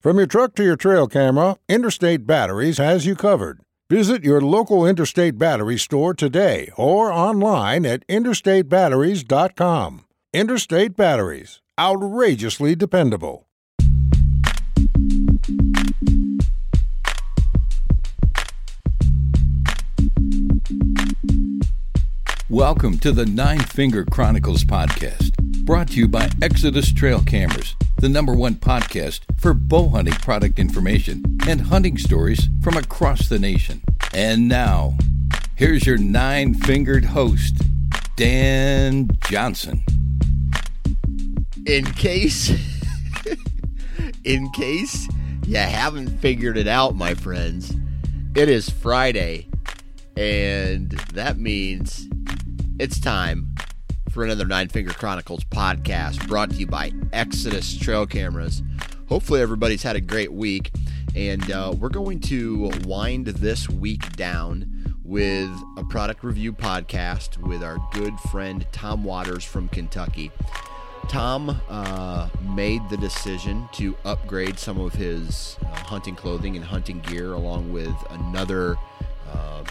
From your truck to your trail camera, Interstate Batteries has you covered. Visit your local Interstate Battery store today or online at interstatebatteries.com. Interstate Batteries, outrageously dependable. Welcome to the Nine Finger Chronicles podcast, brought to you by Exodus Trail Cameras, the number one podcast for bow hunting product information and hunting stories from across the nation. And now, here's your nine fingered host, Dan Johnson. In case in case you haven't figured it out, my friends, it is Friday and that means it's time for another Nine Finger Chronicles podcast brought to you by Exodus Trail Cameras. Hopefully, everybody's had a great week, and uh, we're going to wind this week down with a product review podcast with our good friend Tom Waters from Kentucky. Tom uh, made the decision to upgrade some of his uh, hunting clothing and hunting gear along with another uh,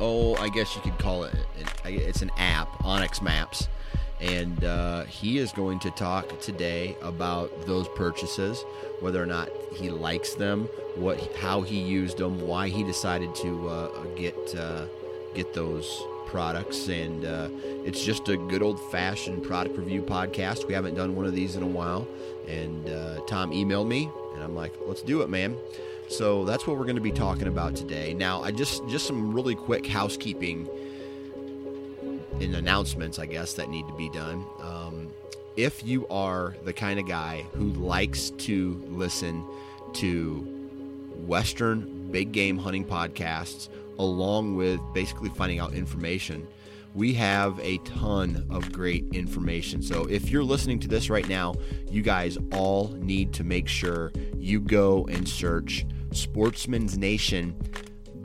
oh, I guess you could call it, it's an app, onX Maps. And uh, he is going to talk today about those purchases, whether or not he likes them, what, how he used them, why he decided to uh, get uh, get those products, and uh, it's just a good old fashioned product review podcast. We haven't done one of these in a while, and uh, Tom emailed me, and I'm like, let's do it, man. So that's what we're going to be talking about today. Now, I just just some really quick housekeeping and announcements, I guess, that need to be done. Um, if you are the kind of guy who likes to listen to Western big game hunting podcasts, along with basically finding out information, we have a ton of great information. So if you're listening to this right now, you guys all need to make sure you go and search Sportsman's Nation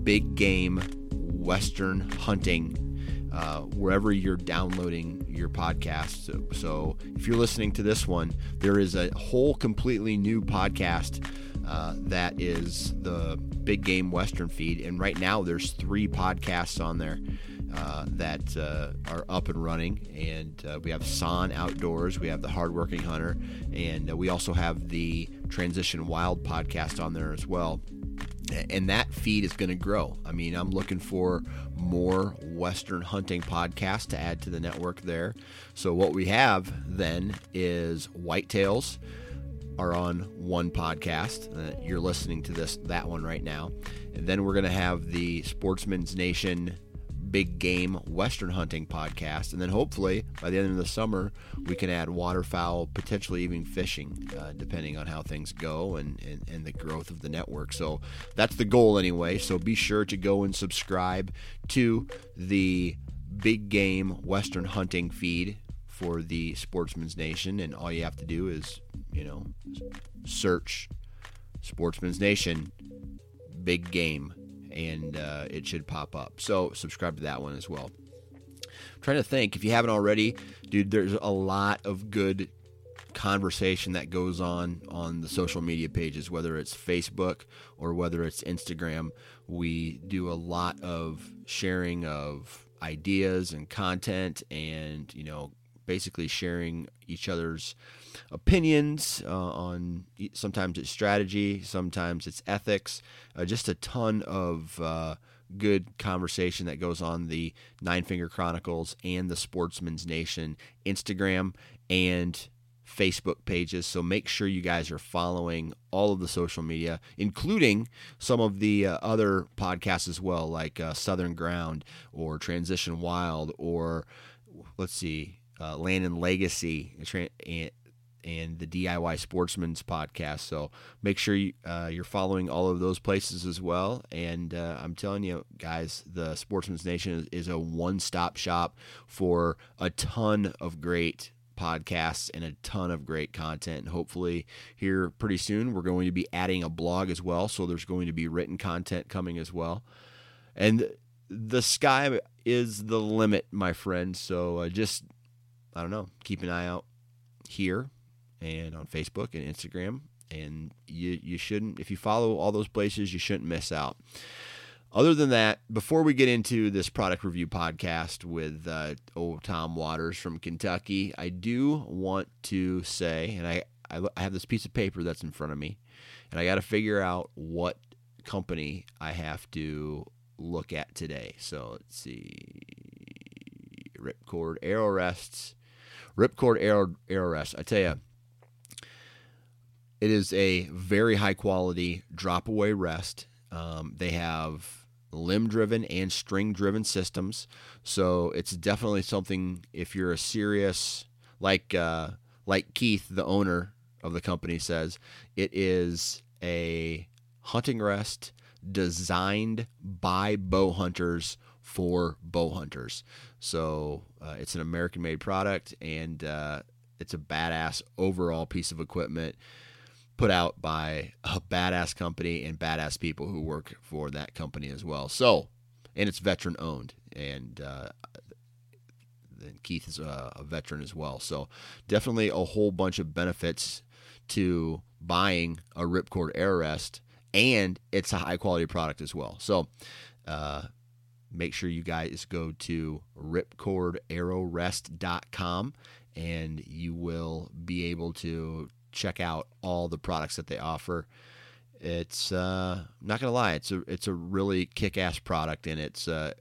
Big Game Western Hunting. Uh, wherever you're downloading your podcast. So, so, if you're listening to this one, there is a whole completely new podcast uh, that is the Big Game Western feed. And right now, there's three podcasts on there. Uh, that uh, are up and running. And uh, we have San Outdoors, we have the Hardworking Hunter, and uh, we also have the Transition Wild podcast on there as well. And that feed is going to grow. I mean, I'm looking for more Western hunting podcasts to add to the network there. So, what we have then is Whitetails are on one podcast. Uh, you're listening to this that one right now. And then we're going to have the Sportsman's Nation big game Western hunting podcast. And then hopefully by the end of the summer, we can add waterfowl, potentially even fishing, uh, depending on how things go and, and, and the growth of the network. So that's the goal anyway. So be sure to go and subscribe to the big game Western hunting feed for the Sportsman's Nation. And all you have to do is, you know, search Sportsman's Nation big game and uh, it should pop up. So subscribe to that one as well. I'm trying to think if you haven't already, dude. There's a lot of good conversation that goes on on the social media pages, whether it's Facebook or whether it's Instagram. We do a lot of sharing of ideas and content, and you know basically sharing each other's opinions uh, on sometimes it's strategy, sometimes it's ethics, uh, just a ton of uh, good conversation that goes on the Nine Finger Chronicles and the Sportsman's Nation Instagram and Facebook pages. So make sure you guys are following all of the social media, including some of the uh, other podcasts as well, like uh, Southern Ground or Transition Wild or let's see, uh, Land and Legacy and, and the DIY Sportsman's podcast. So make sure you, uh, you're following all of those places as well. And uh, I'm telling you, guys, the Sportsman's Nation is, is a one stop shop for a ton of great podcasts and a ton of great content. And hopefully, here pretty soon, we're going to be adding a blog as well. So there's going to be written content coming as well. And the sky is the limit, my friend. So uh, just, I don't know, keep an eye out here and on Facebook and Instagram. And you, you shouldn't, if you follow all those places, you shouldn't miss out. Other than that, before we get into this product review podcast with uh, old Tom Waters from Kentucky, I do want to say, and I, I, I have this piece of paper that's in front of me, and I got to figure out what company I have to look at today. So let's see. Ripcord arrow rests. Ripcord arrow, arrow rests. I tell you, it is a very high quality drop away rest. Um, they have limb driven and string driven systems. So it's definitely something if you're a serious like uh, like Keith, the owner of the company says, it is a hunting rest designed by bow hunters for bow hunters. So uh, it's an American made product and uh, it's a badass overall piece of equipment put out by a badass company and badass people who work for that company as well. So, and it's veteran owned, and uh, Keith is a, a, veteran as well. So, definitely a whole bunch of benefits to buying a Ripcord Arrow Rest, and it's a high quality product as well. So, uh, make sure you guys go to ripcordarrowrest.com and you will be able to check out all the products that they offer. It's uh, not gonna lie, it's a it's a really kick-ass product, and it's uh,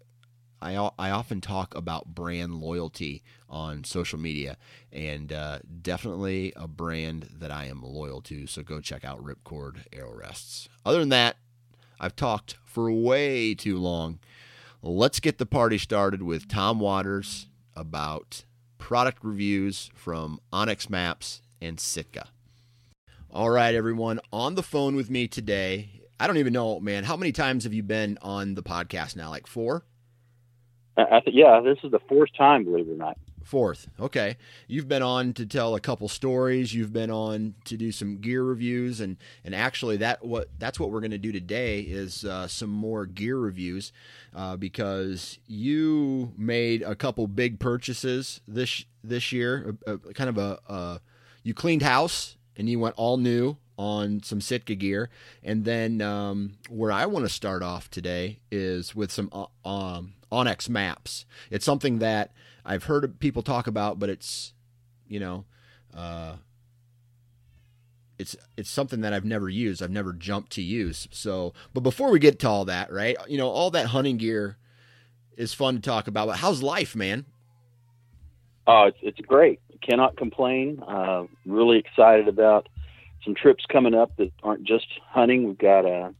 I I often talk about brand loyalty on social media, and uh, definitely a brand that I am loyal to. So go check out Ripcord Arrow Rests. Other than that, I've talked for way too long. Let's get the party started with Tom Waters about product reviews from onX Maps and Sitka. All right, everyone. On the phone with me today. I don't even know, man. How many times have you been on the podcast now? Like four? Uh, I th- yeah, this is the fourth time, believe it or not. Fourth. Okay. You've been on to tell a couple stories. You've been on to do some gear reviews, and and actually that what that's what we're going to do today is uh, some more gear reviews, uh, because you made a couple big purchases this this year, a, a, kind of a, a you cleaned house and you went all new on some Sitka gear. And then um, where I want to start off today is with some uh, um, onX maps. It's something that I've heard people talk about, but it's you know. Uh, it's it's something that I've never used. I've never jumped to use. So, but before we get to all that, right? You know, all that hunting gear is fun to talk about. But how's life, man? Oh, it's it's great cannot complain. Uh, really excited about some trips coming up that aren't just hunting. We've got a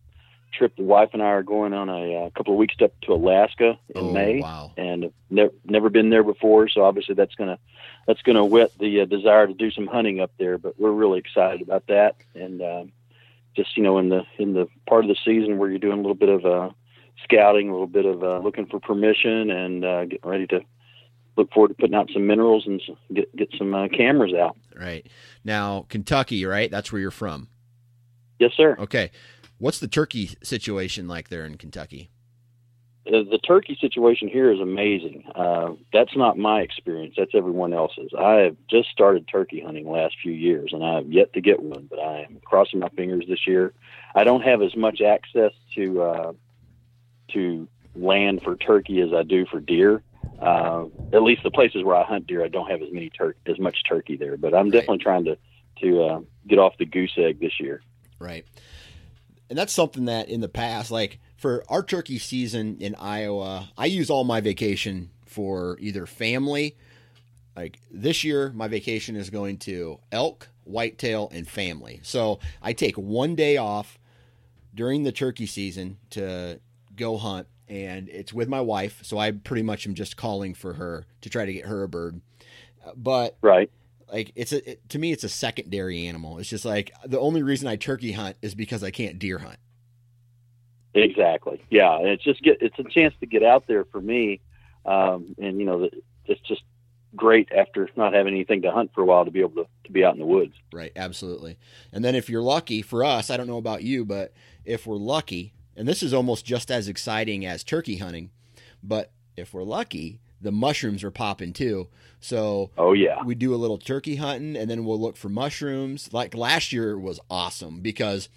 trip the wife and I are going on a, a couple of weeks up to Alaska in oh, May, wow. and never never been there before. So obviously that's gonna that's gonna whet the uh, desire to do some hunting up there. But we're really excited about that, and um, just you know in the in the part of the season where you're doing a little bit of uh, scouting, a little bit of uh, looking for permission, and uh, getting ready to look forward to putting out some minerals and get get some uh, cameras out. Right now, Kentucky, right? That's where you're from. Yes, sir. Okay, what's the turkey situation like there in Kentucky? The, turkey situation here is amazing. Uh, that's not my experience. That's everyone else's. I have just started turkey hunting last few years, and I have yet to get one. But I am crossing my fingers this year. I don't have as much access to uh, to land for turkey as I do for deer. uh, at least the places where I hunt deer, I don't have as many tur- as much turkey there. But I'm Right. definitely trying to to uh, get off the goose egg this year. Right. And that's something that in the past, like for our turkey season in Iowa, I use all my vacation for either family. Like this year, my vacation is going to elk, whitetail, and family. So I take one day off during the turkey season to go hunt, and it's with my wife. So I pretty much am just calling for her to try to get her a bird. But Right. Like it's a it, to me it's a secondary animal. It's just like the only reason i turkey hunt is because i can't deer hunt. Exactly. Yeah, and it's just get it's a chance to get out there for me, um, and you know it's just great after not having anything to hunt for a while to be able to, to be out in the woods. right. Absolutely. And then if you're lucky for us i don't know about you but if we're lucky and this is almost just as exciting as turkey hunting but if we're lucky the mushrooms are popping too so Oh yeah, we do a little turkey hunting and then we'll look for mushrooms. Like last year was awesome because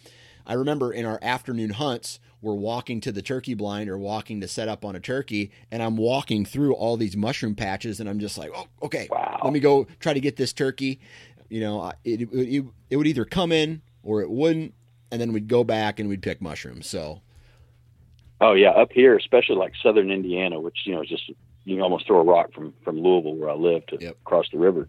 I remember in our afternoon hunts, we're walking to the turkey blind or walking to set up on a turkey, and I'm walking through all these mushroom patches, and I'm just like, oh, okay, Wow. let me go try to get this turkey. You know, it, it, it, it would either come in or it wouldn't, and then we'd go back and we'd pick mushrooms. So, oh yeah. Up here, especially like southern Indiana, which you know is just you can almost throw a rock from from Louisville where I live to Yep. across the river.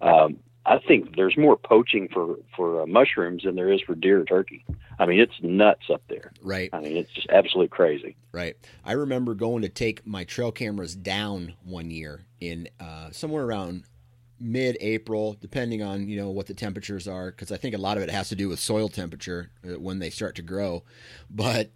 Um, I think there's more poaching for for uh, mushrooms than there is for deer or turkey. I mean, it's nuts up there. right. I mean, it's just absolutely crazy. Right. I remember going to take my trail cameras down one year in uh, somewhere around mid-April, depending on you know what the temperatures are, because I think a lot of it has to do with soil temperature uh, when they start to grow. But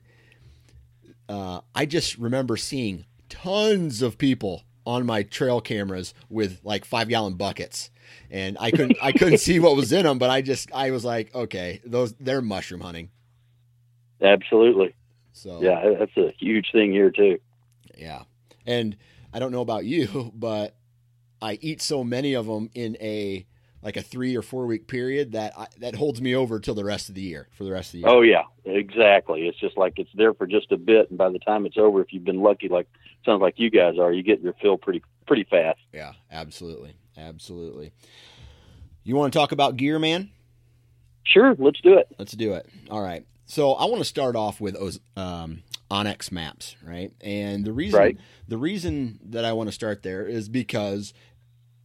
uh, I just remember seeing tons of people on my trail cameras with like five-gallon buckets, and I couldn't I couldn't see what was in them, but I just I was like, okay, those they're mushroom hunting. Absolutely. So Yeah, that's a huge thing here too. Yeah. And I don't know about you, but I eat so many of them in a like a 3 or 4 week period that I, that holds me over till the rest of the year, for the rest of the year. Oh yeah, exactly. It's just like it's there for just a bit, and by the time it's over, if you've been lucky, like sounds like you guys are, you get your fill pretty pretty fast. Yeah, absolutely. Absolutely. You want to talk about gear, man? Sure, let's do it. Let's do it. All right. So I want to start off with those um, onX maps, right? And the reason Right. the reason that I want to start there is because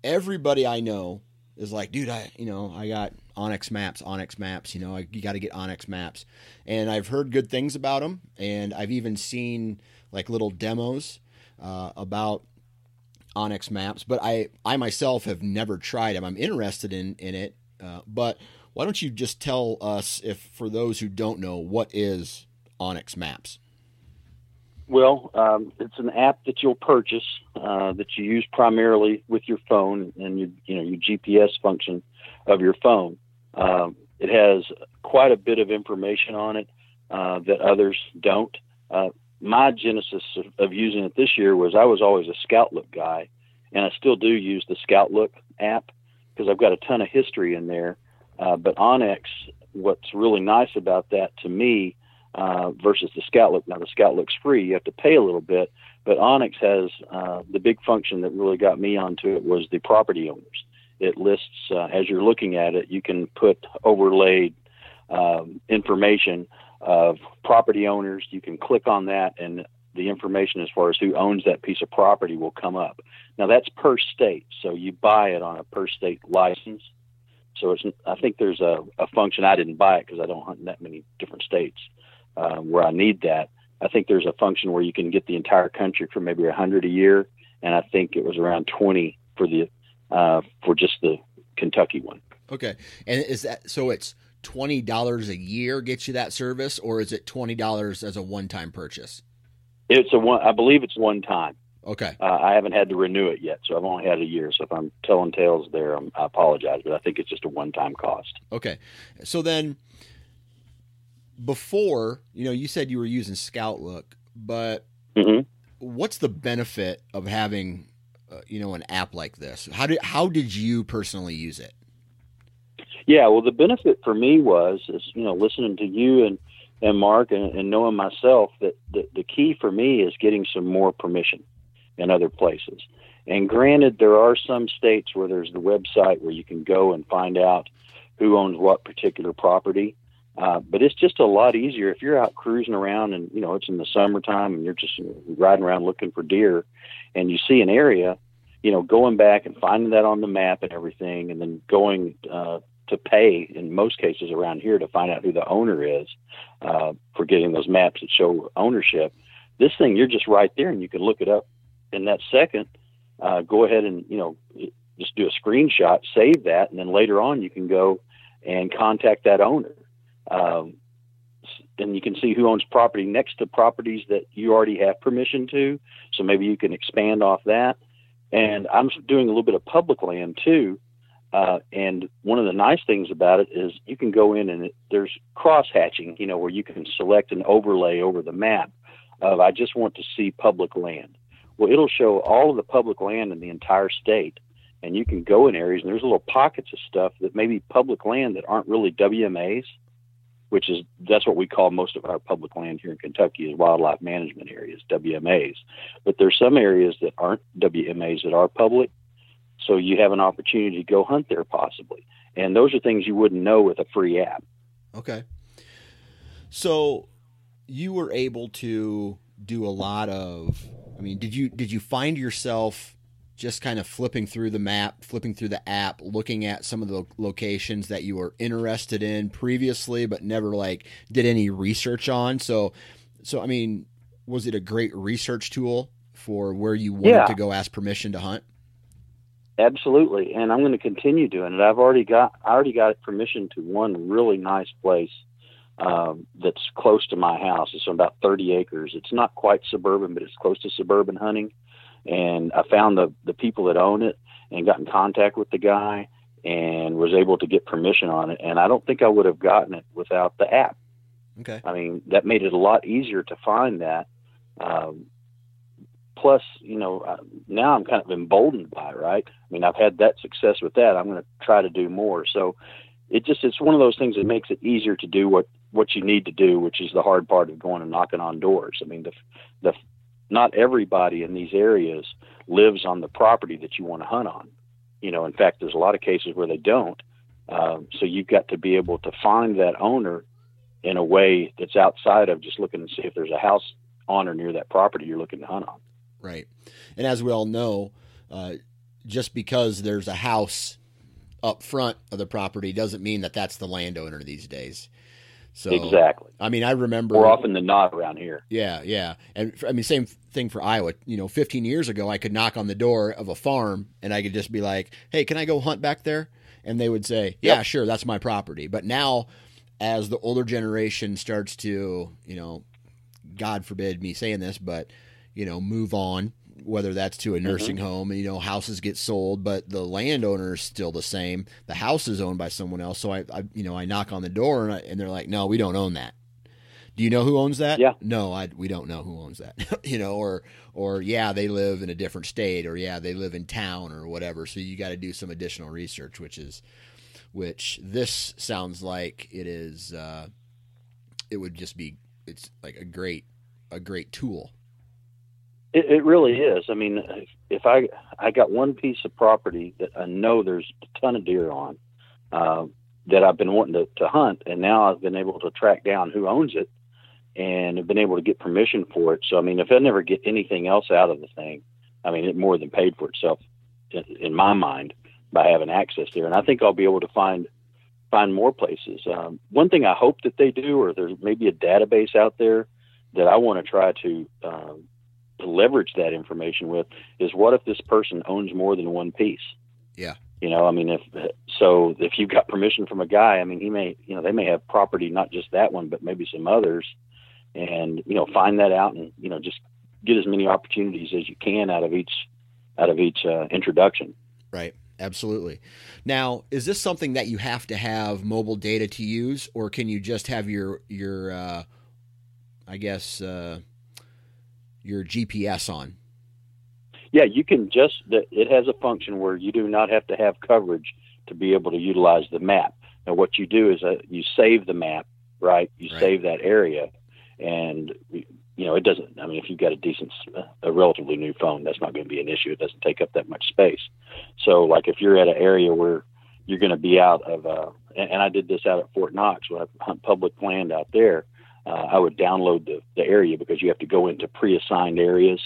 everybody I know is like, dude, I you know I got onX maps, onX maps. You know, I, you got to get onX maps, and I've heard good things about them, and I've even seen like little demos uh, about onX maps, but I I myself have never tried them. I'm interested in in it, uh, but why don't you just tell us if for those who don't know what is onX Maps? Well, um, it's an app that you'll purchase uh, that you use primarily with your phone and your you know your GPS function of your phone. Um, it has quite a bit of information on it uh, that others don't. Uh, my genesis of, of using it this year was I was always a Scout Look guy, and I still do use the Scout Look app because I've got a ton of history in there. Uh, but onX, what's really nice about that to me uh, versus the Scout Look. Now the Scout Look's free; you have to pay a little bit, but onX has uh, the big function that really got me onto it was the property owners. It lists uh, as you're looking at it, you can put overlaid um, information of property owners. You can click on that, and the information as far as who owns that piece of property will come up. Now that's per state, so you buy it on a per state license. So it's I think there's a, a function I didn't buy it because I don't hunt in that many different states uh, where I need that. I think there's a function where you can get the entire country for maybe a hundred a year, and I think it was around twenty for the uh, for just the Kentucky one. Okay, and is that so? It's twenty dollars a year gets you that service, or is it twenty dollars as a one-time purchase? It's a one. I believe it's one time. Okay, Uh, I haven't had to renew it yet, so I've only had a year. So if I'm telling tales there, i I apologize, but I think it's just a one-time cost. okay. So then, before you know, you said you were using Scout Look, but hmm what's the benefit of having uh, you know an app like this? How did how did you personally use it? Yeah, well, the benefit for me was, is you know, listening to you and and Mark and, and knowing myself that the, the key for me is getting some more permission. in other places. And granted, there are some states where there's the website where you can go and find out who owns what particular property. Uh, but it's just a lot easier if you're out cruising around and you know it's in the summertime and you're just riding around looking for deer, and you see an area, you know, going back and finding that on the map and everything, and then going uh, to pay in most cases around here to find out who the owner is uh, for getting those maps that show ownership. This thing, you're just right there, and you can look it up in that second. Uh, go ahead and you know just do a screenshot, save that, and then later on you can go and contact that owner. Um, and you can see who owns property next to properties that you already have permission to. So maybe you can expand off that. And I'm doing a little bit of public land too. Uh, and one of the nice things about it is you can go in and it, there's cross hatching, you know, where you can select an overlay over the map of I just want to see public land. Well, it'll show all of the public land in the entire state and you can go in areas and there's little pockets of stuff that may be public land that aren't really WMAs, which is that's what we call most of our public land here in Kentucky is wildlife management areas, WMAs. But there's some areas that aren't WMAs that are public, so you have an opportunity to go hunt there possibly. And those are things you wouldn't know with a free app. Okay. So you were able to do a lot of I mean, did you did you find yourself just kind of flipping through the map, flipping through the app, looking at some of the locations that you were interested in previously, but never like did any research on. So, so I mean, was it a great research tool for where you wanted yeah. to go ask permission to hunt? Absolutely, and I'm going to continue doing it. I've already got I already got permission to one really nice place um, that's close to my house. It's about 30 acres. It's not quite suburban, but it's close to suburban hunting and I found the the people that own it and got in contact with the guy and was able to get permission on it. And I don't think I would have gotten it without the app. Okay. I mean, that made it a lot easier to find that. Um, plus, you know, now I'm kind of emboldened by it, right? I mean, I've had that success with that. I'm going to try to do more. So it just, it's one of those things that makes it easier to do what, what you need to do, which is the hard part of going and knocking on doors. I mean, the, the not everybody in these areas lives on the property that you want to hunt on. You know, in fact, there's a lot of cases where they don't. Um, so you've got to be able to find that owner in a way that's outside of just looking to see if there's a house on or near that property you're looking to hunt on. Right. And as we all know, uh, just because there's a house up front of the property doesn't mean that that's the landowner these days. So exactly. I mean, I remember more often than not around here. Yeah, yeah, and I mean, same thing for Iowa. You know, 15 years ago, I could knock on the door of a farm and I could just be like, "Hey, can I go hunt back there?" And they would say, "Yeah, yep. sure, that's my property." But now, as the older generation starts to, you know, God forbid me saying this, but you know, move on whether that's to a mm-hmm. nursing mm-hmm. home and you know houses get sold but the landowner is still the same the house is owned by someone else so i, I you know i knock on the door and, I, and, they're like no we don't own that do you know who owns that yeah no I, we don't know who owns that you know or or yeah they live in a different state or yeah they live in town or whatever so you got to do some additional research which is which this sounds like it is uh it would just be it's like a great a great tool it, it really is. I mean, if I I got one piece of property that I know there's a ton of deer on, uh, that I've been wanting to, to hunt, and now I've been able to track down who owns it, and have been able to get permission for it. So I mean, if I never get anything else out of the thing, I mean, it more than paid for itself in, in my mind by having access there. And I think I'll be able to find find more places. Um, one thing I hope that they do, or there's maybe a database out there that I want to try to um, leverage that information with is what if this person owns more than one piece? Yeah. You know, I mean, if so, if you've got permission from a guy, I mean, he may, you know, they may have property, not just that one, but maybe some others, and you know, find that out, and you know, just get as many opportunities as you can out of each, out of each uh, introduction. Right. Absolutely. Now, is this something that you have to have mobile data to use, or can you just have your your, uh, I guess, uh, your GPS on? Yeah, you can just, it has a function where you do not have to have coverage to be able to utilize the map. Now, what you do is uh, you save the map, right? You right. save that area, and you know, it doesn't. I mean, if you've got a decent, a relatively new phone, that's not going to be an issue. It doesn't take up that much space. So, like if you're at an area where you're going to be out of, uh, and, and I did this out at Fort Knox when I hunt public land out there. Uh, I would download the, the area because you have to go into pre-assigned areas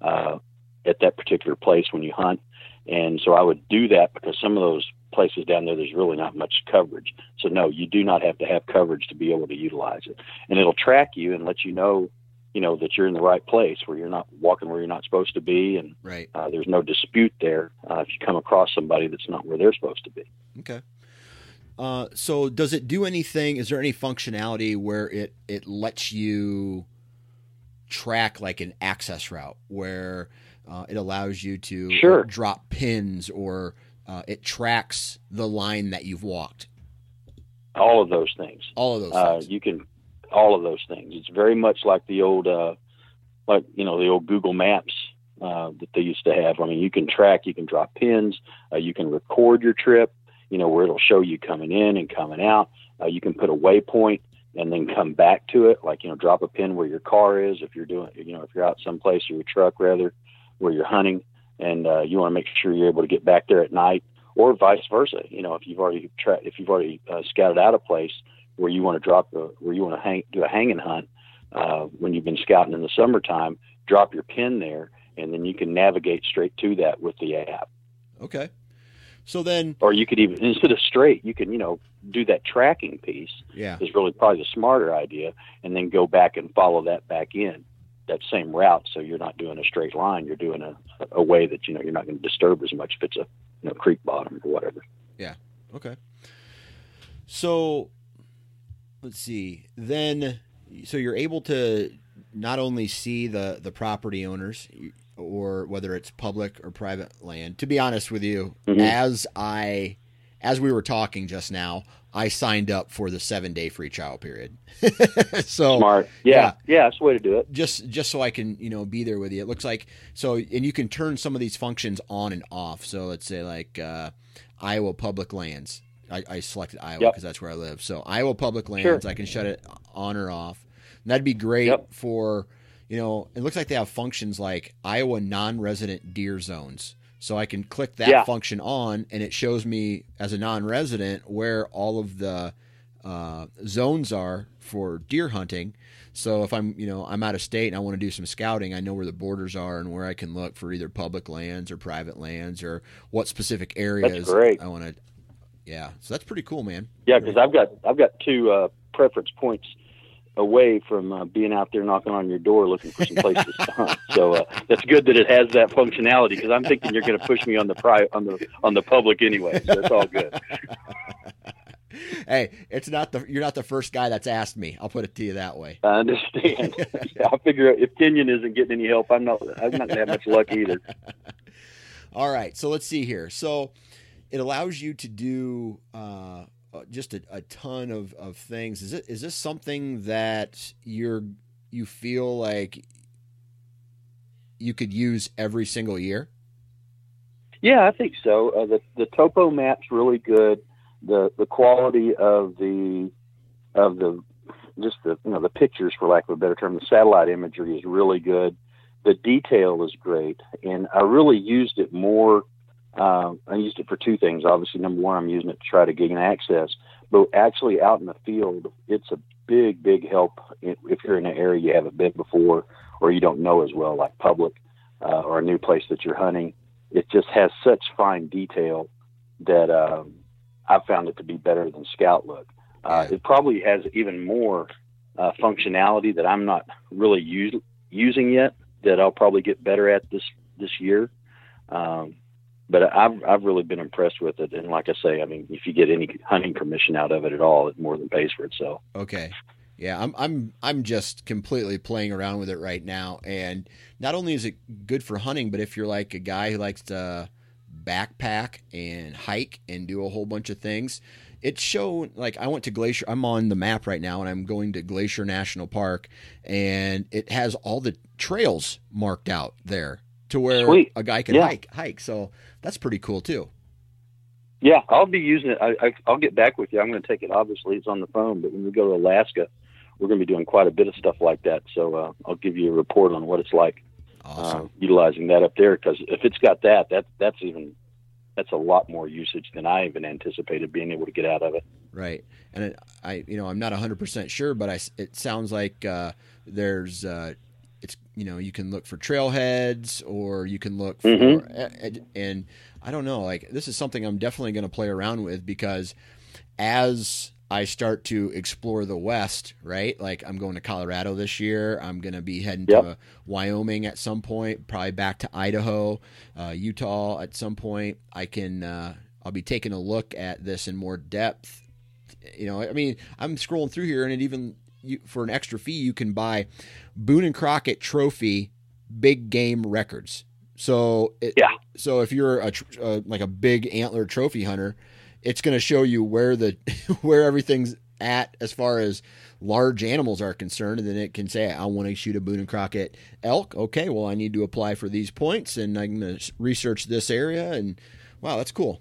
uh, at that particular place when you hunt. And so I would do that because some of those places down there, there's really not much coverage. So no, you do not have to have coverage to be able to utilize it. And it'll track you and let you know, you know, that you're in the right place where you're not walking where you're not supposed to be. And Right. uh, there's no dispute there uh, if you come across somebody that's not where they're supposed to be. Okay. Uh, so does it do anything? Is there any functionality where it it lets you track like an access route where uh, it allows you to Sure. drop pins or uh, it tracks the line that you've walked? All of those things. All of those Uh, things. you can all of those things. It's very much like the old, uh, like you know, the old Google Maps uh, that they used to have. I mean, you can track, you can drop pins, uh, you can record your trip. You know, where it'll show you coming in and coming out. Uh, you can put a waypoint and then come back to it. Like you know, drop a pin where your car is if you're doing, you know, if you're out someplace or your truck rather, where you're hunting, and uh, you want to make sure you're able to get back there at night, or vice versa. You know, if you've already tra- if you've already uh, scouted out a place where you want to drop a, where you want to hang, do a hanging hunt uh, when you've been scouting in the summertime, drop your pin there, and then you can navigate straight to that with the app. Okay. So then, Or you could even instead of straight, you can you know do that tracking piece yeah. is really probably the smarter idea, and then go back and follow that back in that same route. So you're not doing a straight line; you're doing a, a way that you know you're not going to disturb as much if it's a you know creek bottom or whatever. Yeah. Okay. So let's see. Then so you're able to not only see the the property owners or whether it's public or private land. To be honest with you, Mhm. as I as we were talking just now, I signed up for the 7-day free trial period. so Smart, yeah, yeah, that's the way to do it. just just so I can you know be there with you. It looks like so, and you can turn some of these functions on and off. So let's say like uh, Iowa public lands. I, I selected Iowa Yep. because that's where I live. So Iowa public lands, Sure. I can shut it on or off. And that'd be great Yep. for you know. It looks like they have functions like Iowa non-resident deer zones. So I can click that Yeah. function on, and it shows me as a non-resident where all of the uh, zones are for deer hunting. So if I'm, you know, I'm out of state and I want to do some scouting, I know where the borders are and where I can look for either public lands or private lands or what specific areas. I want to. Yeah, so that's pretty cool, man. Yeah, because I've got I've got two uh, preference points away from uh, being out there knocking on your door looking for some places to hunt. So uh, that's good that it has that functionality because I'm thinking you're going to push me on the pri- on the on the public anyway. So that's all good. Hey, it's not the you're not the first guy that's asked me. I'll put it to you that way. I understand. I figure if Kenyon isn't getting any help, I'm not I'm not going to have much luck either. All right, so let's see here. So it allows you to do uh, uh, just a, a ton of, of things. Is it is this something that you're you feel like you could use every single year? Yeah, I think so. Uh, the the topo map's really good. The the quality of the of the just the you know the pictures, for lack of a better term, the satellite imagery is really good. The detail is great, and I really used it more. Um, I used it for two things. Obviously, number one, I'm using it to try to gain access, but actually out in the field, it's a big, big help if you're in an area you haven't been before or you don't know as well, like public uh, or a new place that you're hunting it just has such fine detail that um, I've found it to be better than Scout Look. Uh, It probably has even more uh, functionality that I'm not really use, using yet. That I'll probably get better at this this year. Um, but I've I've really been impressed with it, and like I say, I mean, if you get any hunting permission out of it at all, it more than pays for itself. Okay. Yeah, I'm I'm I'm just completely playing around with it right now and not only is it good for hunting, but if you're like a guy who likes to backpack and hike and do a whole bunch of things, it's shown like I went to Glacier I'm on the map right now and I'm going to Glacier National Park and it has all the trails marked out there to where Sweet. a guy can Yeah. hike hike. So that's pretty cool too. Yeah, I'll be using it. I, I, I'll get back with you. I'm going to take it. Obviously, it's on the phone, but when we go to Alaska, we're going to be doing quite a bit of stuff like that. So uh, I'll give you a report on what it's like Awesome. uh, utilizing that up there. Because if it's got that, that that's even that's a lot more usage than I even anticipated being able to get out of it. Right, and it, I, you know, I'm not 100 percent sure, but I it sounds like uh, there's, uh, you know, you can look for trailheads, or you can look for, Mhm. and, and I don't know, like this is something I'm definitely going to play around with because as I start to explore the West, right? Like I'm going to Colorado this year. I'm going to be heading Yep. to Wyoming at some point, probably back to Idaho, uh, Utah at some point. I can, uh, I'll be taking a look at this in more depth. You know, I mean, I'm scrolling through here, and it even you, for an extra fee, you can buy Boone and Crockett Trophy big game records. So it, Yeah. So if you're a uh, like a big antler trophy hunter, it's going to show you where the where everything's at as far as large animals are concerned, and then it can say, "I want to shoot a Boone and Crockett elk." Okay, well, I need to apply for these points, and I'm going to research this area, and wow, that's cool.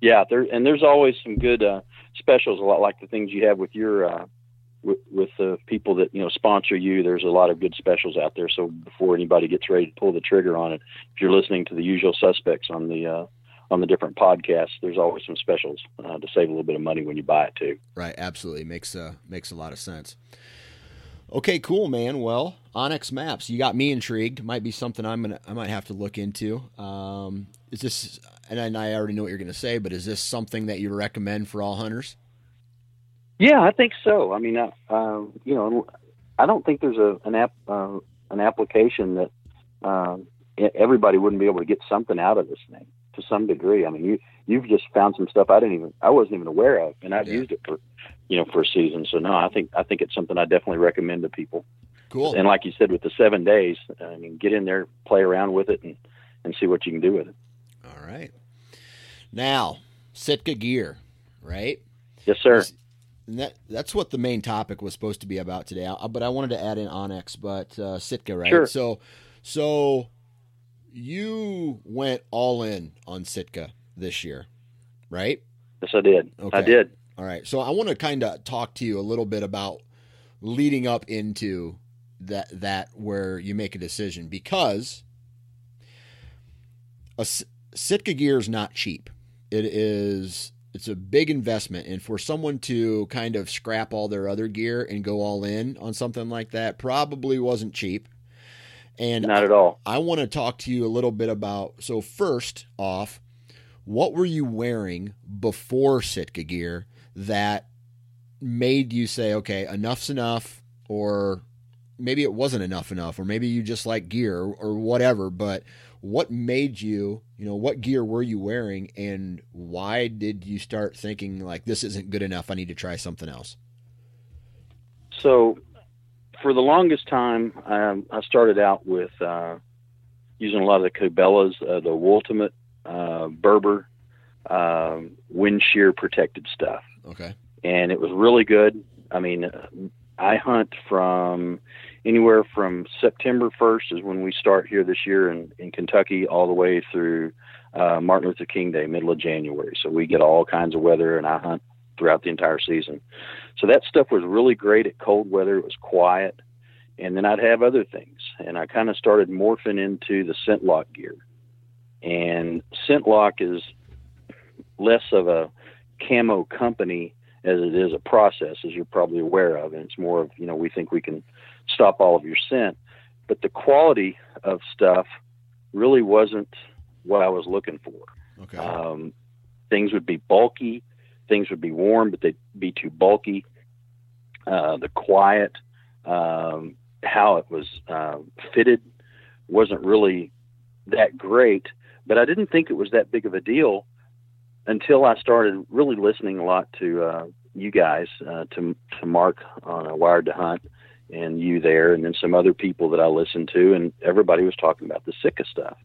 Yeah, there and there's always some good uh, specials, a lot like the things you have with your uh, with, with the people that you know sponsor you. There's a lot of good specials out there. So before anybody gets ready to pull the trigger on it, if you're listening to the usual suspects on the uh, on the different podcasts, there's always some specials uh, to save a little bit of money when you buy it too. Right, absolutely makes uh makes a lot of sense. Okay, cool, man. Well, onX Maps, you got me intrigued. Might be something I'm gonna I might have to look into. Um, is this? And I already know what you're gonna say, but is this something that you recommend for all hunters? Yeah, I think so. I mean, uh, um, you know, I don't think there's a an app uh, an application that um, e- everybody wouldn't be able to get something out of this thing to some degree. I mean, you you've just found some stuff I didn't even I wasn't even aware of, and I've Yeah. used it for you know for a season. So no, I think I think it's something I definitely recommend to people. Cool. And like you said, with the seven days, I mean, get in there, play around with it, and and see what you can do with it. All right. Now, Sitka gear, right? Yes, sir. And that that's what the main topic was supposed to be about today. I, but I wanted to add in onX, but uh, Sitka, right? Sure. So, so you went all in on Sitka this year, right? Yes, I did. Okay. I did. All right. So I want to kind of talk to you a little bit about leading up into that that where you make a decision because a S- Sitka gear is not cheap. It is it's a big investment and for someone to kind of scrap all their other gear and go all in on something like that probably wasn't cheap. And Not at all. I want to talk to you a little bit about. So first off, what were you wearing before Sitka gear that made you say, okay, enough's enough, or maybe it wasn't enough enough, or maybe you just like gear or, or whatever. But what made you, you know, what gear were you wearing, and why did you start thinking like this isn't good enough? I need to try something else. So, for the longest time, um, I started out with uh, using a lot of the Cabela's, uh, the Ultimate, uh, Berber, um, wind shear protected stuff, Okay. and it was really good. I mean, uh, I hunt from anywhere from September 1st is when we start here this year in, in Kentucky, all the way through uh, Martin Luther King Day, middle of January. So we get all kinds of weather, and I hunt throughout the entire season. So that stuff was really great at cold weather. It was quiet. And then I'd have other things. And I kind of started morphing into the ScentLok gear. And ScentLok is less of a camo company as it is a process, as you're probably aware of. And it's more of, you know, we think we can stop all of your scent. But the quality of stuff really wasn't what I was looking for. Okay. Um, things would be bulky, things would be warm, but they'd be too bulky. Uh, the quiet, um, how it was uh, fitted, wasn't really that great. But I didn't think it was that big of a deal until I started really listening a lot to uh, you guys, uh, to to Mark on uh, Wired to Hunt, and you there, and then some other people that I listened to, and everybody was talking about the Sitka stuff.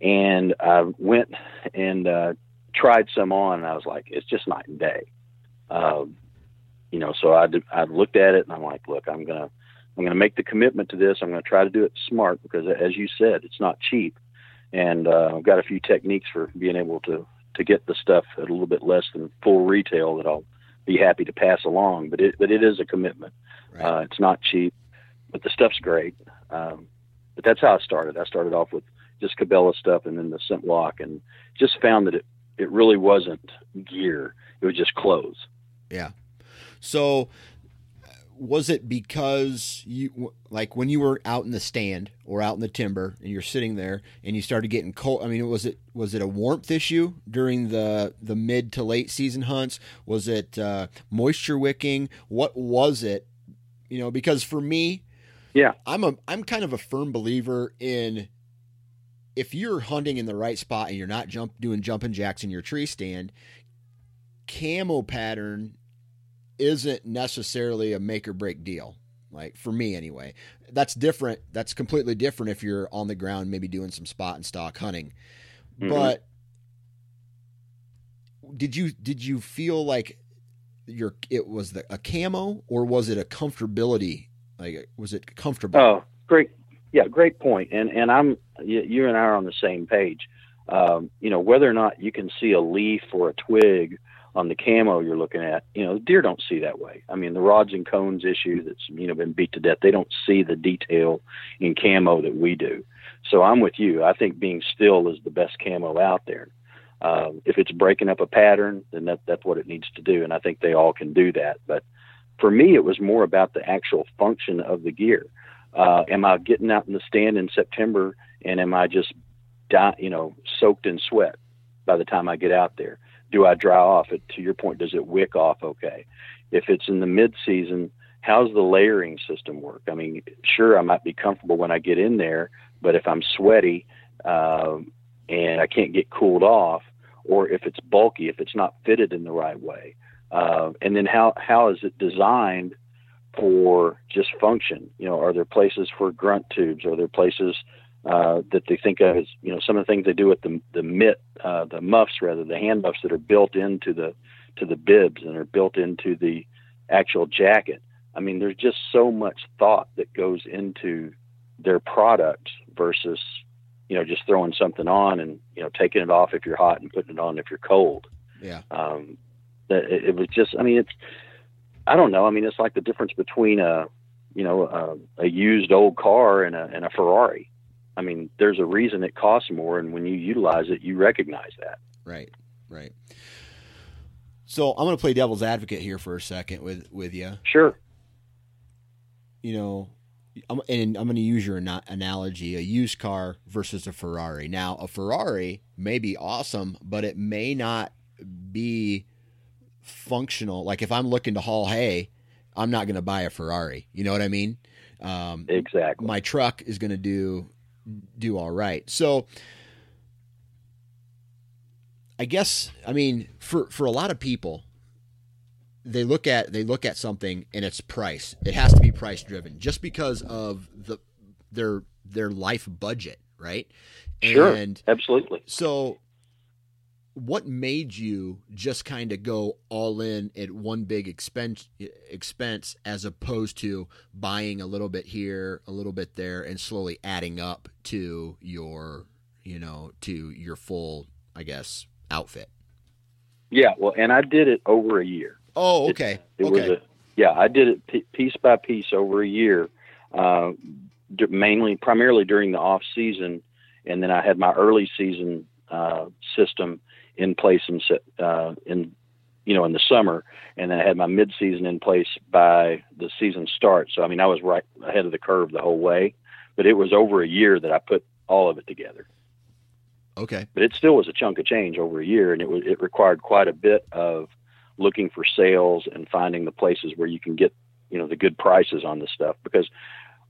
And I went and uh, tried some on, and I was like, it's just night and day. Um, you know, so I did, I looked at it, and I'm like, look, I'm gonna I'm gonna make the commitment to this. I'm gonna try to do it smart because, as you said, it's not cheap, and uh, I've got a few techniques for being able to to get the stuff at a little bit less than full retail that I'll be happy to pass along. But it but it is a commitment. Right. Uh, it's not cheap, but the stuff's great. Um, but that's how I started. I started off with just Cabela stuff and then the ScentLok, and just found that it it really wasn't gear. It was just clothes. Yeah. So was it because you like when you were out in the stand or out in the timber and you're sitting there and you started getting cold i mean was it was it a warmth issue during the the mid to late season hunts? Was it uh, moisture wicking? What was it? You know because for me yeah. I'm a i'm kind of a firm believer in if you're hunting in the right spot and you're not jump doing jumping jacks in your tree stand camo pattern isn't necessarily a make or break deal. Like for me anyway. That's different. That's completely different if you're on the ground maybe doing some spot and stalk hunting. Mm-hmm. But did you did you feel like your it was the, a camo or was it a comfortability? Like was it comfortable? Oh, great. Yeah, great point. And and I'm you, you and I are on the same page. Um, you know, whether or not you can see a leaf or a twig on the camo you're looking at, you know, deer don't see that way. I mean, the rods and cones issue that's you know been beat to death, they don't see the detail in camo that we do. So I'm with you. I think being still is the best camo out there. Um, if it's breaking up a pattern, then that, that's what it needs to do, and I think they all can do that. But for me, it was more about the actual function of the gear. Uh, am I getting out in the stand in September, and am I just, die, you know, soaked in sweat by the time I get out there? Do I dry off it? To your point, does it wick off okay? If it's in the mid season, how's the layering system work? I mean, sure, I might be comfortable when I get in there, but if I'm sweaty um, and I can't get cooled off, or if it's bulky, if it's not fitted in the right way, uh, and then how how is it designed for just function? You know, are there places for grunt tubes? Are there places uh, that they think of as you know some of the things they do with the the mitt, uh, the muffs rather, the hand muffs that are built into the to the bibs and are built into the actual jacket. I mean, there's just so much thought that goes into their product versus you know just throwing something on and you know taking it off if you're hot and putting it on if you're cold. Yeah. Um, it, it was just. I mean, it's. I don't know. I mean, it's like the difference between a you know a, a used old car and a and a Ferrari. I mean, there's a reason it costs more, and when you utilize it, you recognize that. Right, right. So I'm going to play devil's advocate here for a second with with you. Sure. You know, I'm, and I'm going to use your analogy: a used car versus a Ferrari. Now, a Ferrari may be awesome, but it may not be functional. Like if I'm looking to haul hay, I'm not going to buy a Ferrari. You know what I mean? Um, exactly. My truck is going to do do all right. So I guess I mean for for a lot of people they look at they look at something and it's price. It has to be price driven just because of the their their life budget, right? Sure. And absolutely. So what made you just kind of go all in at one big expense expense as opposed to buying a little bit here, a little bit there, and slowly adding up to your, you know, to your full, I guess, outfit? Yeah, well, and I did it over a year. Oh, okay. It, it okay. was a yeah, I did it piece by piece over a year, uh, mainly primarily during the off season, and then I had my early season uh, system in place in uh, in you know in the summer, and then I had my mid season in place by the season start. So I mean, I was right ahead of the curve the whole way, but it was over a year that I put all of it together. Okay, but it still was a chunk of change over a year, and it was it required quite a bit of looking for sales and finding the places where you can get you know the good prices on this stuff because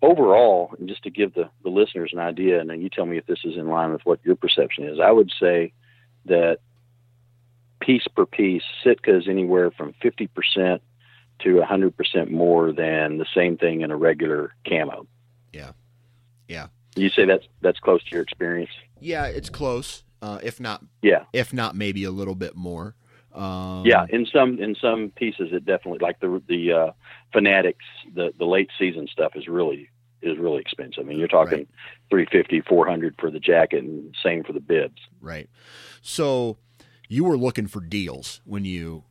overall and just to give the, the listeners an idea and then you tell me if this is in line with what your perception is i would say that piece per piece, Sitka is anywhere from 50% to 100% more than the same thing in a regular camo. Yeah. Yeah. You say that's that's close to your experience? Yeah, it's close. Uh, if not, yeah, if not, maybe a little bit more. Um, yeah, in some in some pieces, it definitely like the the uh, fanatics, the the late season stuff is really is really expensive. I mean, you're talking right. 350, 400 for the jacket, and same for the bibs. Right. So you were looking for deals when you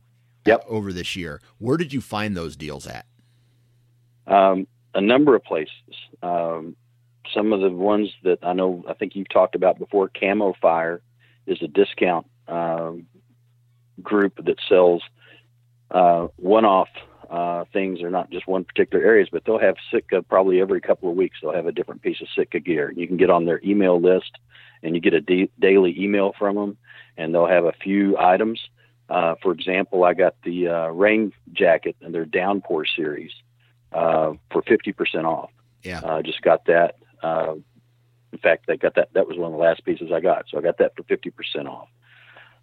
Yep. over this year. Where did you find those deals at? Um, a number of places. Um, some of the ones that I know, I think you've talked about before. Camofire is a discount um, group that sells uh, one-off uh, things. They're not just one particular areas, but they'll have Sitka probably every couple of weeks. They'll have a different piece of Sitka gear. You can get on their email list, and you get a d- daily email from them, and they'll have a few items. Uh, for example, I got the uh, rain jacket and their downpour series uh, for 50% off. Yeah. Uh, just got that. Uh, in fact, I got that. That was one of the last pieces I got. So I got that for 50% off.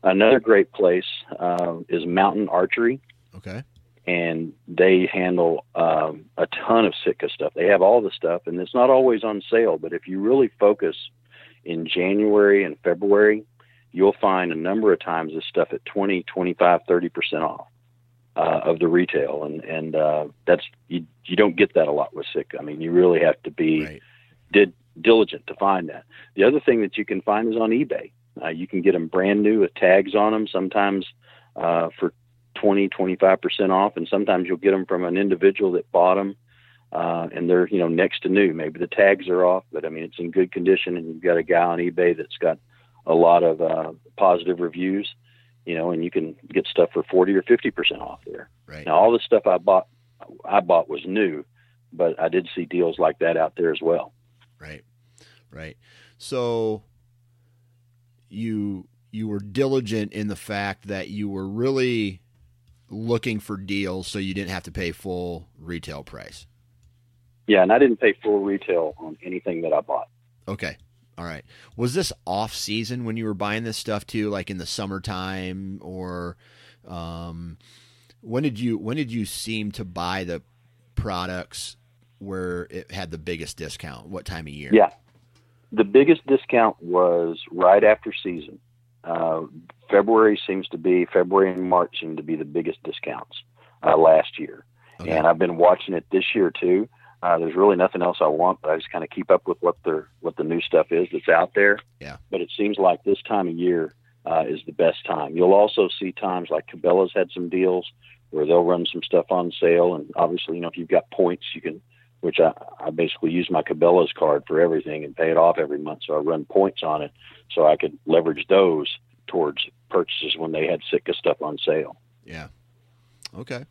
Another great place uh, is Mountain Archery, Okay. and they handle um, a ton of Sitka stuff. They have all the stuff, and it's not always on sale. But if you really focus in January and February, you'll find a number of times this stuff at 20, 25, 30% off uh, of the retail. And, and uh, that's, you, you don't get that a lot with Sitka. I mean, you really have to be Right. did diligent to find that. The other thing that you can find is on eBay. Uh, you can get them brand new with tags on them, sometimes uh, for 20, 25% off, and sometimes you'll get them from an individual that bought them. Uh, and they're, you know, next to new. Maybe the tags are off, but I mean, it's in good condition. And you've got a guy on eBay that's got a lot of uh, positive reviews, you know, and you can get stuff for 40 or 50% off there. Right. Now, all the stuff I bought, I bought was new, but I did see deals like that out there as well. Right. Right. So you you were diligent in the fact that you were really looking for deals so you didn't have to pay full retail price. Yeah, and I didn't pay full retail on anything that I bought. Okay. All right. Was this off season when you were buying this stuff too, like in the summertime or um when did you when did you seem to buy the products where it had the biggest discount? What time of year? Yeah. The biggest discount was right after season. Uh, February seems to be, February and March seem to be the biggest discounts uh, last year. Okay. And I've been watching it this year too. Uh, there's really nothing else I want, but I just kind of keep up with what the what the new stuff is that's out there. Yeah. But it seems like this time of year uh, is the best time. You'll also see times like Cabela's had some deals where they'll run some stuff on sale, and obviously, you know, if you've got points, you can. Which I, I basically use my Cabela's card for everything and pay it off every month, so I run points on it, so I could leverage those towards purchases when they had Sitka stuff on sale. Yeah. Okay.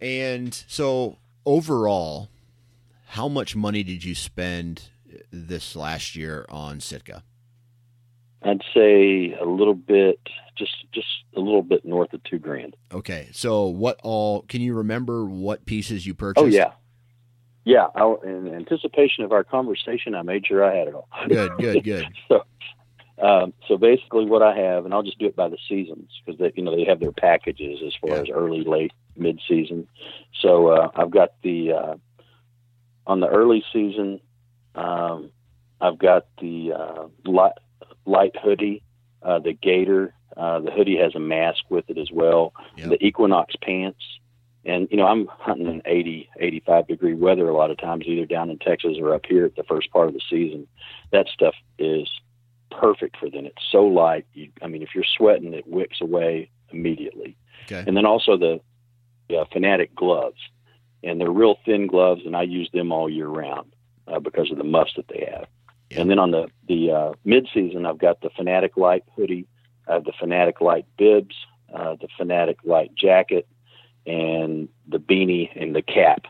And so overall, how much money did you spend this last year on Sitka? I'd say a little bit, just just a little bit north of two grand. Okay. So what all can you remember what pieces you purchased? Oh yeah, yeah. I, in anticipation of our conversation, I made sure I had it all. Good, good, good. so, um, so basically, what I have, and I'll just do it by the seasons because they, you know, they have their packages as far Yeah. as early, late, mid season. So uh, I've got the uh, on the early season. Um, I've got the uh, light, light hoodie, uh, the gator. Uh, the hoodie has a mask with it as well. Yep. The Equinox pants. And, you know, I'm hunting in 80, 85 degree weather a lot of times, either down in Texas or up here at the first part of the season. That stuff is perfect for them. It's so light. You, I mean, if you're sweating, it wicks away immediately. Okay. And then also the uh, Fanatic gloves. And they're real thin gloves, and I use them all year round uh, because of the muffs that they have. Yeah. And then on the, the uh, mid season, I've got the Fanatic Light hoodie, I have the Fanatic Light bibs, uh, the Fanatic Light jacket, and the beanie and the cap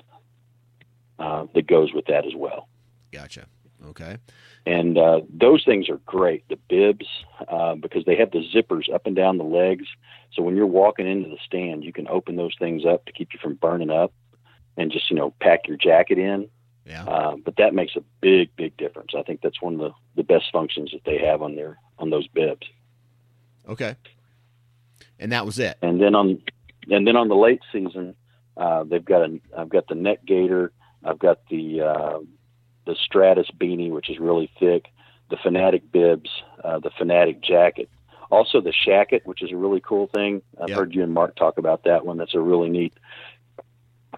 uh, that goes with that as well. Gotcha. Okay. And uh, those things are great. The bibs, uh, because they have the zippers up and down the legs. So when you're walking into the stand, you can open those things up to keep you from burning up and just, you know, pack your jacket in. Yeah. Uh, but that makes a big, big difference. I think that's one of the, the best functions that they have on their on those bibs. Okay. And that was it. And then on and then on the late season, uh, they've got a I've got the neck gator, I've got the uh, the Stratus beanie, which is really thick, the Fanatic bibs, uh, the Fanatic jacket, also the Shacket, which is a really cool thing. I've Yeah. heard you and Mark talk about that one. That's a really neat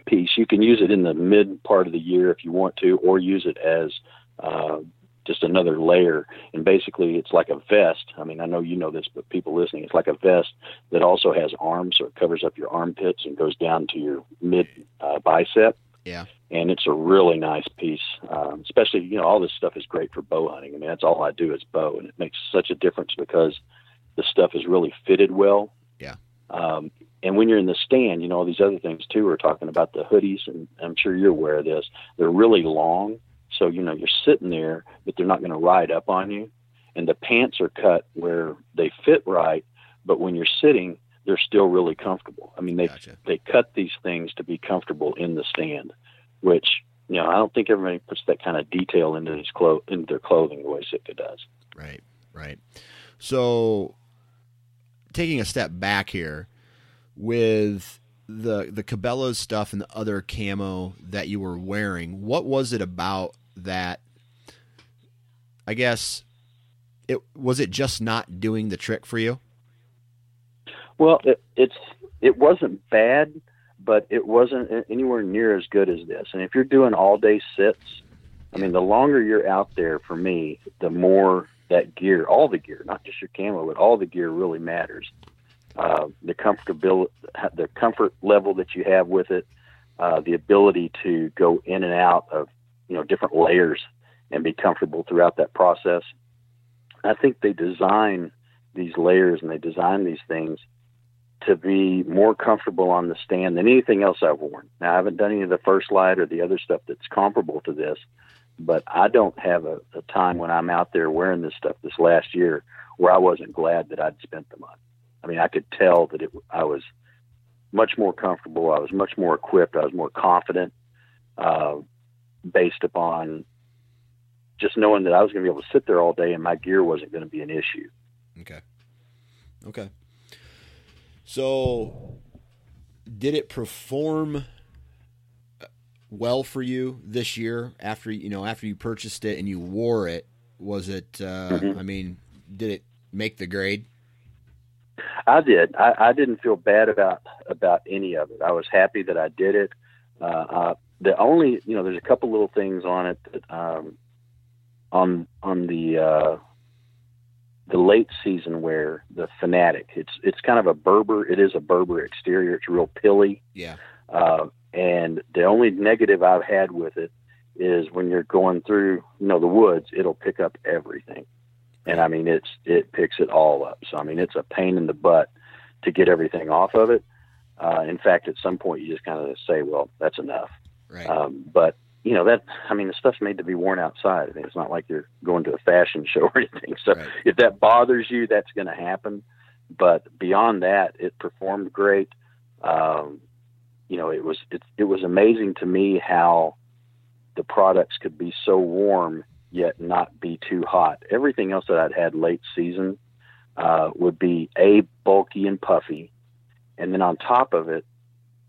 piece. You can use it in the mid part of the year if you want to, or use it as uh, just another layer. And basically, it's like a vest. I mean, I know you know this, but people listening, it's like a vest that also has arms, so it covers up your armpits and goes down to your mid uh, bicep. Yeah. And it's a really nice piece, um, especially you know all this stuff is great for bow hunting. I mean, that's all I do is bow, and it makes such a difference because the stuff is really fitted well. Yeah. Um, and when you're in the stand, you know, all these other things too, we're talking about the hoodies, and I'm sure you're aware of this. They're really long. So, you know, you're sitting there, but they're not going to ride up on you. And the pants are cut where they fit right, but when you're sitting, they're still really comfortable. I mean, they Gotcha. they cut these things to be comfortable in the stand, which you know I don't think everybody puts that kind of detail into his clo- into their clothing the way Sitka does. Right, right. So, taking a step back here, with the the Cabela's stuff and the other camo that you were wearing, what was it about that? I guess it was it just not doing the trick for you. Well, it, it's it wasn't bad, but it wasn't anywhere near as good as this. And if you're doing all day sits, I mean, the longer you're out there, for me, the more that gear, all the gear, not just your camo, but all the gear really matters. Uh, the comfortability, the comfort level that you have with it, uh, the ability to go in and out of you know different layers and be comfortable throughout that process. I think they design these layers and they design these things to be more comfortable on the stand than anything else I've worn. Now, I haven't done any of the First Lite or the other stuff that's comparable to this, but I don't have a, a time when I'm out there wearing this stuff this last year where I wasn't glad that I'd spent the money. I mean, I could tell that it, I was much more comfortable. I was much more equipped. I was more confident uh, based upon just knowing that I was going to be able to sit there all day and my gear wasn't going to be an issue. Okay. Okay. So, did it perform uh, well for you this year after you know after you purchased it and you wore it? Was it? Uh, Mhm. I mean, did it make the grade? I did. I, I didn't feel bad about about any of it. I was happy that I did it. Uh, uh, the only, you know, there's a couple little things on it that um, on on the uh, the late season wear, the Fanatic. It's it's kind of a Berber. It is a Berber exterior. It's real pilly. Yeah. Uh, and the only negative I've had with it is when you're going through, you know, the woods, it'll pick up everything. And I mean, it's it picks it all up. So I mean, it's a pain in the butt to get everything off of it. Uh, in fact, at some point, you just kind of say, "Well, that's enough." Right. Um, but you know that I mean, the stuff's made to be worn outside. I mean, it's not like you're going to a fashion show or anything. So Right. if that bothers you, that's going to happen. But beyond that, it performed great. Um, you know, it was it, it was amazing to me how the products could be so warm yet not be too hot. Everything else that I'd had late season uh, would be a bulky and puffy, and then on top of it,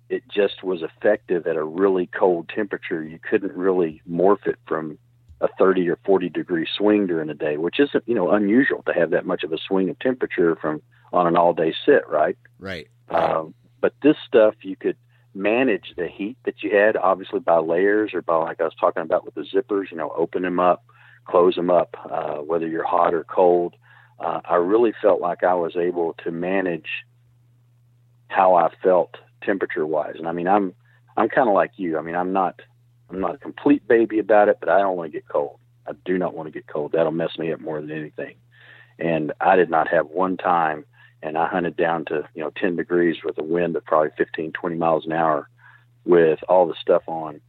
it just was effective at a really cold temperature. You couldn't really morph it from a 30 or 40 degree swing during the day, which isn't you know unusual to have that much of a swing of temperature from on an all day sit, right? right. Um, but this stuff you could manage the heat that you had, obviously by layers or by like I was talking about with the zippers. You know, open them up, close them up, uh, whether you're hot or cold. Uh, I really felt like I was able to manage how I felt temperature wise. And I mean, I'm I'm kind of like you. I mean, I'm not I'm not a complete baby about it, but I don't want to get cold. I do not want to get cold. That'll mess me up more than anything. And I did not have one time and I hunted down to you know 10 degrees with a wind of probably 15, 20 miles an hour, with all the stuff on.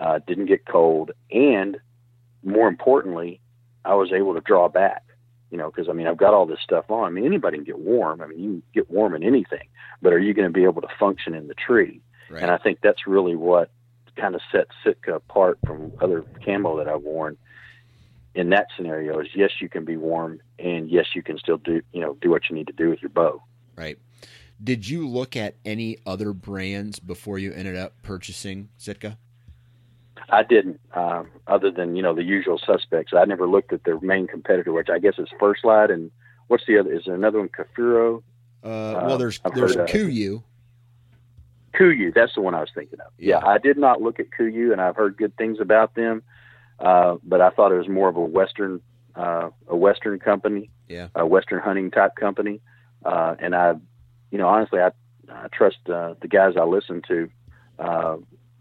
Uh, didn't get cold, and more importantly, I was able to draw back. You know, because I mean, I've got all this stuff on. I mean, anybody can get warm. I mean, you can get warm in anything, but are you going to be able to function in the tree? Right. And I think that's really what kind of sets Sitka apart from other camo that I've worn. In that scenario, is yes, you can be warm, and yes, you can still do you know do what you need to do with your bow. Right. Did you look at any other brands before you ended up purchasing Sitka? I didn't, um, other than you know the usual suspects. I never looked at their main competitor, which I guess is First Lite, and what's the other? Is there another one? Kafuro, Uh, well, there's I've there's of. Kuiu. Kuiu. That's the one I was thinking of. Yeah, Yeah. I did not look at Kuiu, and I've heard good things about them. uh, but I thought it was more of a Western, uh, a Western company, Yeah. a Western hunting type company. Uh, and I, you know, honestly, I, I trust uh, the guys I listen to.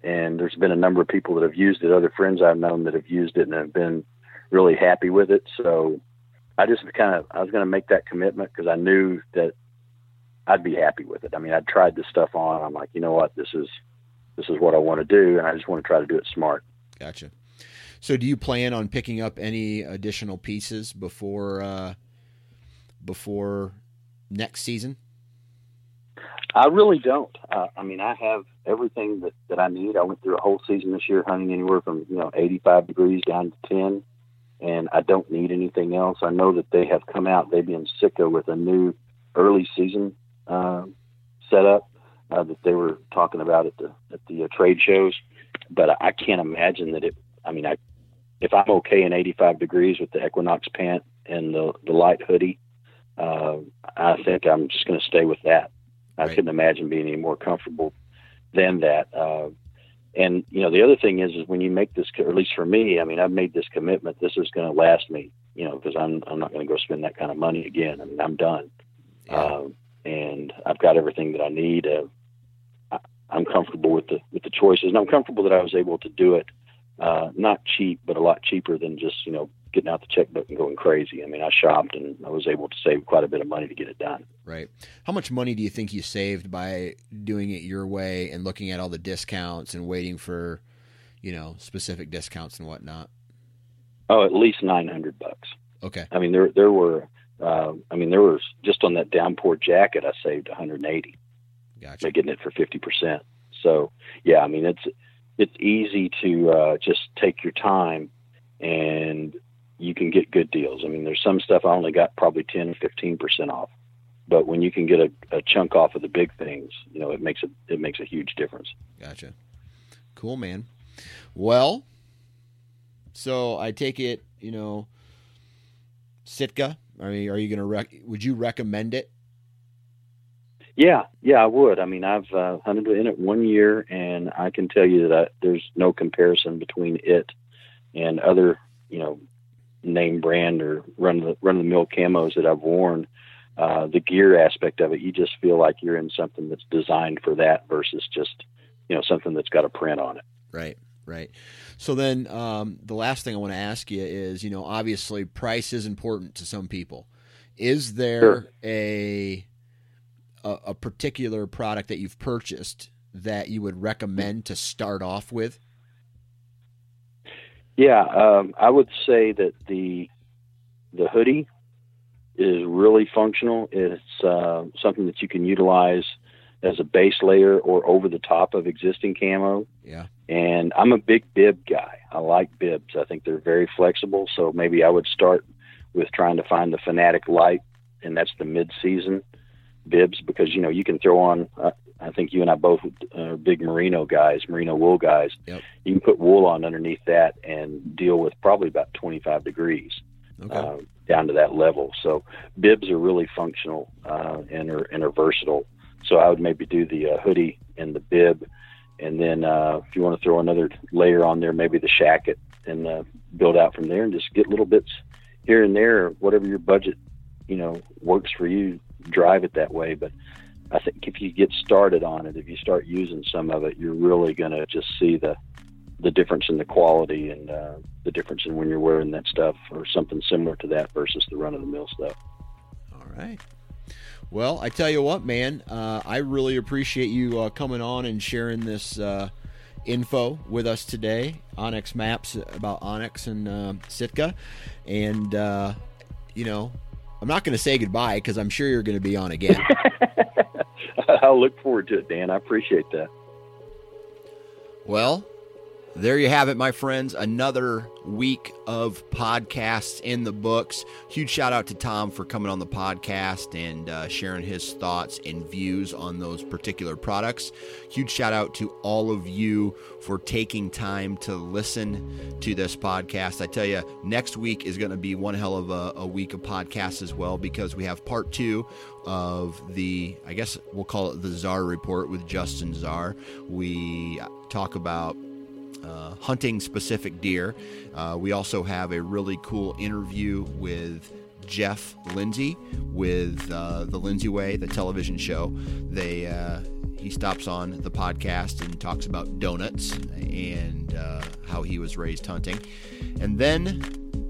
And there's been a number of people that have used it, other friends I've known that have used it and have been really happy with it. So I just kind of, I was going to make that commitment because I knew that I'd be happy with it. I mean, I'd tried this stuff on. I'm like, you know what, this is, this is what I want to do. And I just want to try to do it smart. Gotcha. So, do you plan on picking up any additional pieces before uh, before next season? I really don't. Uh, I mean, I have everything that, that I need. I went through a whole season this year hunting anywhere from, you know, 85 degrees down to 10, and I don't need anything else. I know that they have come out, they've been Sitka with a new early season uh, setup uh, that they were talking about at the, at the uh, trade shows, but I can't imagine that it, I mean, I, if I'm okay in 85 degrees with the Equinox pant and the, the light hoodie, uh, I think I'm just going to stay with that. I Right. couldn't imagine being any more comfortable than that. Uh, and you know, the other thing is, is when you make this, or at least for me, I mean, I've made this commitment. This is going to last me, you know, because I'm I'm not going to go spend that kind of money again. I mean, I'm done, um, and I've got everything that I need. Uh, I, I'm comfortable with the with the choices, and I'm comfortable that I was able to do it, uh, not cheap, but a lot cheaper than just you know getting out the checkbook and going crazy. I mean, I shopped and I was able to save quite a bit of money to get it done. Right. How much money do you think you saved by doing it your way and looking at all the discounts and waiting for, you know, specific discounts and whatnot? Oh, at least nine hundred bucks. Okay. I mean, there there were, uh, I mean, there was just on that downpour jacket, I saved 180 Gotcha. by getting it for 50 percent. So yeah, I mean, it's it's easy to uh, just take your time, and you can get good deals. I mean, there's some stuff I only got probably 10 or 15 percent off, but when you can get a, a chunk off of the big things, you know, it makes a it makes a huge difference. Gotcha. Cool, man. Well, so I take it, you know, Sitka. I mean, are you going to rec- would you recommend it? Yeah, yeah, I would. I mean, I've uh, hunted in it one year, and I can tell you that I, there's no comparison between it and other, you know, name brand or run the run the mill camos that I've worn. Uh, the gear aspect of it, you just feel like you're in something that's designed for that versus just, you know, something that's got a print on it. Right, right. So then, um, the last thing I want to ask you is, you know, obviously price is important to some people. Is there Sure. a, a a particular product that you've purchased that you would recommend to start off with? Yeah, um, I would say that the the hoodie is really functional. It's uh, something that you can utilize as a base layer or over the top of existing camo. Yeah, And I'm a big bib guy. I like bibs. I think they're very flexible. So maybe I would start with trying to find the Fanatic Light, and that's the mid-season bibs because you know you can throw on. Uh, I think you and I both are big merino guys, merino wool guys. Yep. You can put wool on underneath that and deal with probably about 25 degrees okay, uh, down to that level. So bibs are really functional uh, and are and are versatile. So I would maybe do the uh, hoodie and the bib, and then uh, if you want to throw another layer on there, maybe the shacket, and uh, build out from there, and just get little bits here and there, whatever your budget, you know, works for you. Drive it that way, but. I think if you get started on it, if you start using some of it, you're really going to just see the the difference in the quality and uh, the difference in when you're wearing that stuff or something similar to that versus the run of the mill stuff. all right. Well, I tell you what, man, uh, I really appreciate you uh, coming on and sharing this uh, info with us today. onX maps about onX and uh, Sitka, and uh, you know, I'm not going to say goodbye because I'm sure you're going to be on again. I'll look forward to it, Dan. I appreciate that. Well, there you have it, my friends. Another week of podcasts in the books. Huge shout out to Tom for coming on the podcast and uh, sharing his thoughts and views on those particular products. Huge shout out to all of you for taking time to listen to this podcast. I tell you, next week is going to be one hell of a, a week of podcasts as well because we have part two of the, I guess we'll call it the Zarr Report with Justin Zarr. We talk about uh, hunting specific deer. Uh, we also have a really cool interview with Jeff Lindsay with uh, the Lindsay Way, the television show. They uh, he stops on the podcast and talks about donuts and uh, how he was raised hunting. And then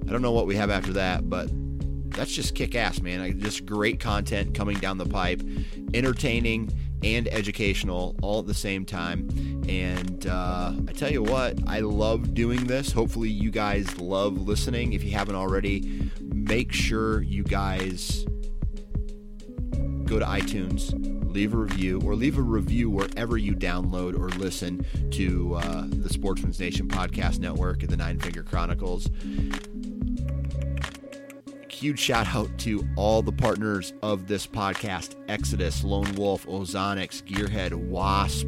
I don't know what we have after that, but that's just kick ass, man. Just great content coming down the pipe, entertaining and educational all at the same time. And uh, I tell you what, I love doing this. Hopefully, you guys love listening. If you haven't already, make sure you guys go to iTunes, leave a review, or leave a review wherever you download or listen to uh, the Sportsman's Nation Podcast Network and the Nine Finger Chronicles huge shout out to all the partners of this podcast Exodus, Lone Wolf, Ozonics, Gearhead, Wasp,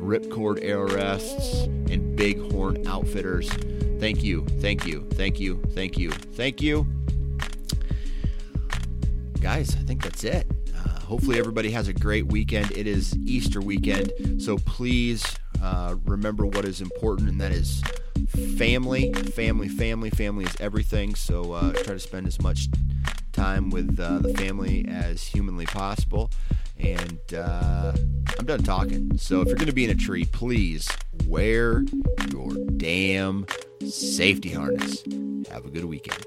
Ripcord Arrests, and Bighorn Outfitters. Thank you, thank you, thank you, thank you, thank you. Guys, I think that's it. Uh, hopefully, everybody has a great weekend. It is Easter weekend, so please uh, remember what is important, and that is family, family, family, family is everything. So uh, try to spend as much time with uh, the family as humanly possible. And uh, I'm done talking. So if you're going to be in a tree, please wear your damn safety harness. Have a good weekend.